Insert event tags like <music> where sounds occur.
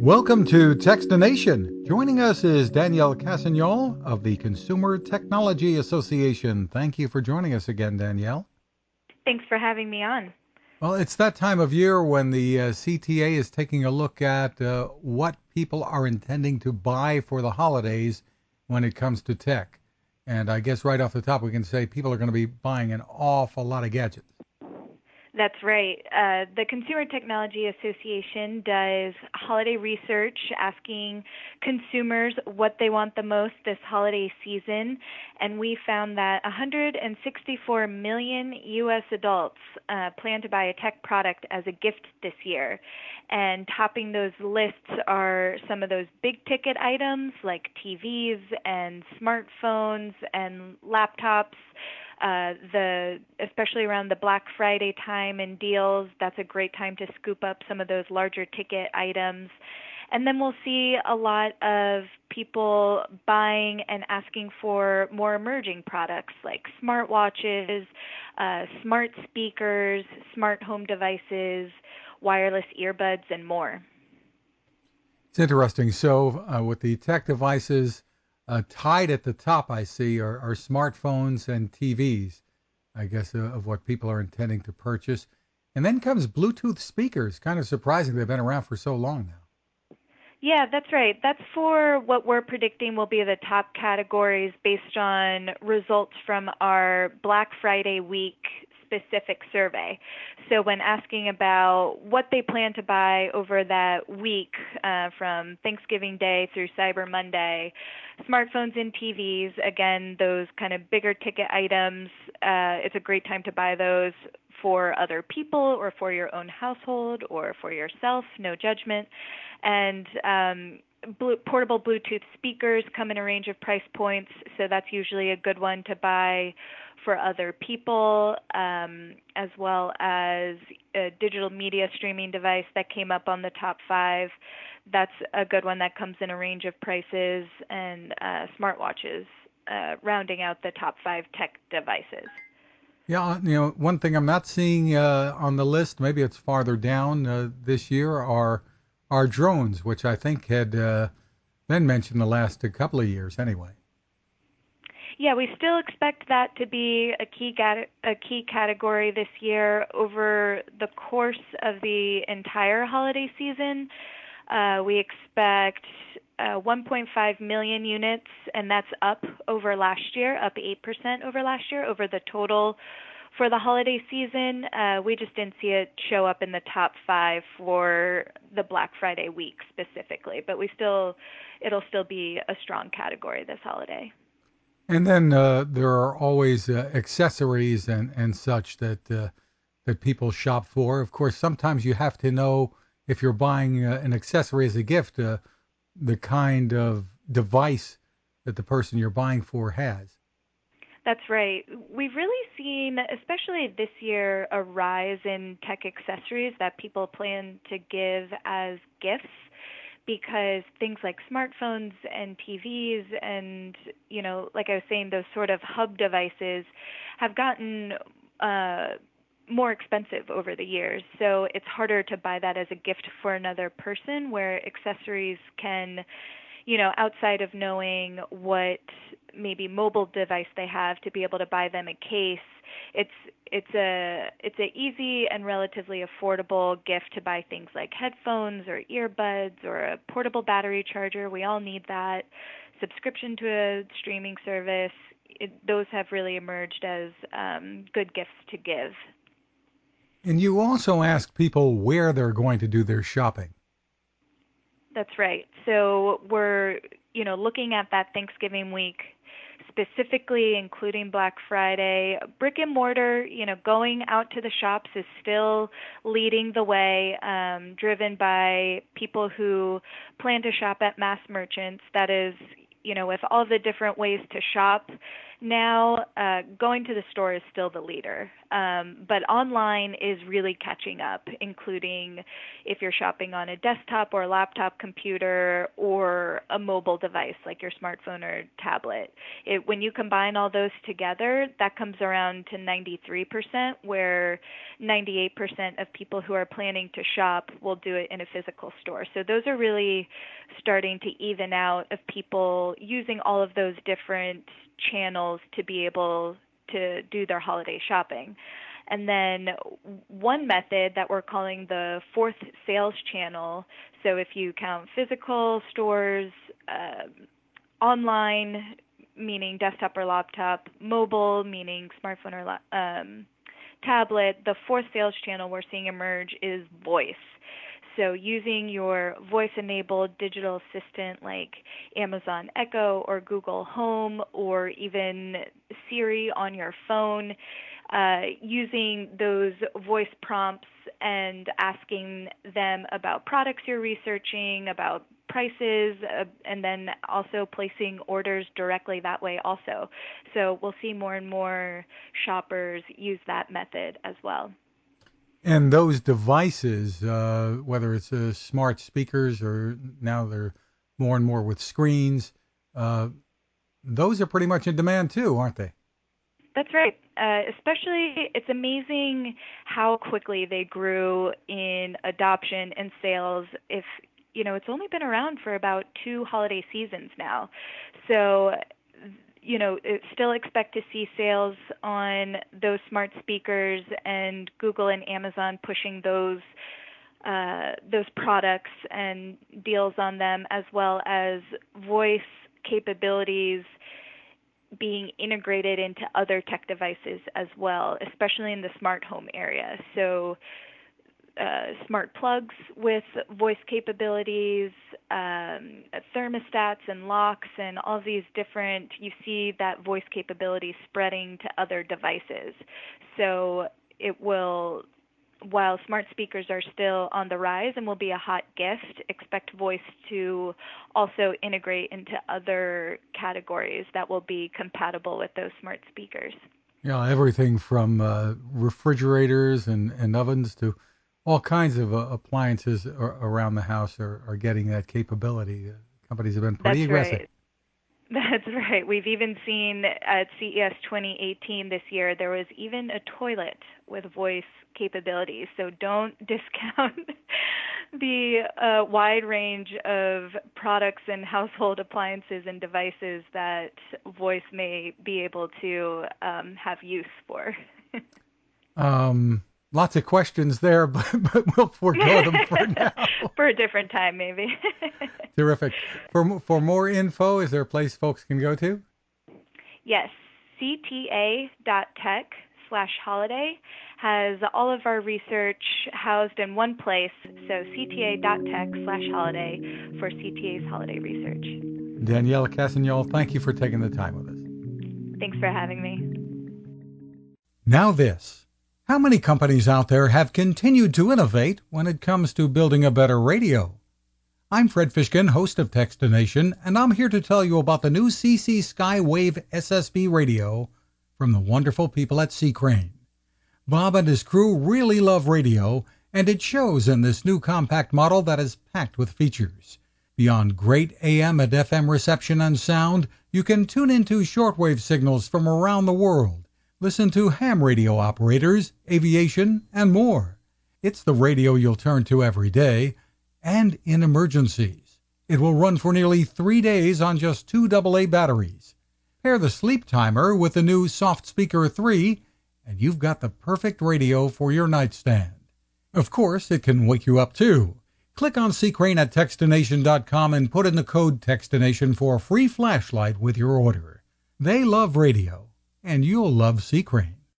Welcome to Techstination. Joining us is Danielle Cassagnol of the Consumer Technology Association. Thank you for joining us again, Danielle. Thanks for having me on. Well, it's that time of year when the uh, CTA is taking a look at uh, what people are intending to buy for the holidays when it comes to tech. And I guess right off the top, we can say people are going to be buying an awful lot of gadgets. That's right. Uh, the Consumer Technology Association does holiday research asking consumers what they want the most this holiday season, and we found that 164 million U.S. adults uh, plan to buy a tech product as a gift this year. And topping those lists are some of those big ticket items like TVs and smartphones and laptops uh, the especially around the Black Friday time and deals, that's a great time to scoop up some of those larger ticket items. And then we'll see a lot of people buying and asking for more emerging products like smartwatches, uh, smart speakers, smart home devices, wireless earbuds, and more. It's interesting. So, uh, with the tech devices, tied at the top, I see, are, are smartphones and TVs, I guess, uh, of what people are intending to purchase. And then comes Bluetooth speakers. Kind of surprising they've been around for so long now. Yeah, that's right. That's for what we're predicting will be the top categories based on results from our Black Friday week specific survey. So, when asking about what they plan to buy over that week uh, from Thanksgiving Day through Cyber Monday, smartphones and TVs, again, those kind of bigger ticket items, uh, it's a great time to buy those for other people or for your own household or for yourself, no judgment. And um, portable Bluetooth speakers come in a range of price points, so that's usually a good one to buy for other people, um, as well as a digital media streaming device that came up on the top five. That's a good one that comes in a range of prices, and uh, smartwatches, uh, rounding out the top five tech devices. Yeah, you know, one thing I'm not seeing uh, on the list, maybe it's farther down uh, this year, are are drones, which I think had uh, been mentioned the last couple of years anyway. Yeah, we still expect that to be a key a key category this year over the course of the entire holiday season. Uh, we expect uh, 1.5 million units, and that's up over last year, up 8% over last year, over the total for the holiday season. Uh, we just didn't see it show up in the top five for the Black Friday week specifically, but we still, it'll still be a strong category this holiday. And then uh, there are always uh, accessories and, and such that uh, that people shop for. Of course, sometimes you have to know if you're buying uh, an accessory as a gift, uh, the kind of device that the person you're buying for has. That's right. We've really seen, especially this year, a rise in tech accessories that people plan to give as gifts because things like smartphones and TVs and you know like I was saying those sort of hub devices have gotten uh more expensive over the years. So it's harder to buy that as a gift for another person where accessories can you know outside of knowing what maybe mobile device they have to be able to buy them a case it's it's a it's a easy and relatively affordable gift to buy things like headphones or earbuds or a portable battery charger. We all need that. Subscription to a streaming service. It, those have really emerged as um, good gifts to give. And you also ask people where they're going to do their shopping. That's right. So we're, you know, looking at that Thanksgiving week specifically including Black Friday. Brick and mortar, you know, going out to the shops is still leading the way, um, driven by people who plan to shop at mass merchants. That is, you know, with all the different ways to shop, now uh, going to the store is still the leader, um, but online is really catching up, including if you're shopping on a desktop or a laptop computer or a mobile device like your smartphone or tablet. It, when you combine all those together, that comes around to 93%, where 98% of people who are planning to shop will do it in a physical store. So those are really starting to even out of people using all of those different channels to be able to do their holiday shopping. And then one method that we're calling the fourth sales channel. So if you count physical stores, uh, online, meaning desktop or laptop, mobile, meaning smartphone or um, tablet, the fourth sales channel we're seeing emerge is voice. So, using your voice enabled digital assistant like Amazon Echo or Google Home or even Siri on your phone, uh, using those voice prompts and asking them about products you're researching, about prices, uh, and then also placing orders directly that way, also. So, we'll see more and more shoppers use that method as well. And those devices, uh, whether it's uh, smart speakers or now they're more and more with screens, uh, those are pretty much in demand too, aren't they? That's right. Uh, especially, it's amazing how quickly they grew in adoption and sales. If you know, it's only been around for about two holiday seasons now. So you know, still expect to see sales on those smart speakers and Google and Amazon pushing those uh, those products and deals on them, as well as voice capabilities being integrated into other tech devices as well, especially in the smart home area. So uh, smart plugs with voice capabilities, um, thermostats and locks, and all these different, you see that voice capability spreading to other devices. So it will, while smart speakers are still on the rise and will be a hot gift, expect voice to also integrate into other categories that will be compatible with those smart speakers. Yeah, everything from uh, refrigerators and, and ovens to all kinds of uh, appliances ar- around the house are, are getting that capability. Uh, companies have been pretty That's aggressive. Right. <laughs> That's right. We've even seen at CES 2018 this year, there was even a toilet with voice capabilities. So don't <laughs> discount the uh, wide range of products and household appliances and devices that voice may be able to um, have use for. <laughs> um, lots of questions there, <laughs> but, but we'll forego them for <laughs> now. for a different time, maybe. <laughs> Terrific. For for more info, is there a place folks can go to? Yes, cta.tech slash holiday has all of our research housed in one place. So cta.tech slash holiday for CTA's holiday research. Daniela Cassagnol, thank you for taking the time with us. Thanks for having me. Now this. How many companies out there have continued to innovate when it comes to building a better radio? I'm Fred Fishkin, host of Techstination, and I'm here to tell you about the new CC Skywave SSB radio from the wonderful people at C. Crane. Bob and his crew really love radio, and it shows in this new compact model that is packed with features. Beyond great AM and FM reception and sound, you can tune into shortwave signals from around the world Listen to ham radio operators, aviation, and more. It's the radio you'll turn to every day and in emergencies. It will run for nearly three days on just two AA batteries. Pair the sleep timer with the new Soft Speaker 3, and you've got the perfect radio for your nightstand. Of course, it can wake you up too. Click on Crane at Techstination.com and put in the code Techstination for a free flashlight with your order. They love radio and you'll love C. Crane.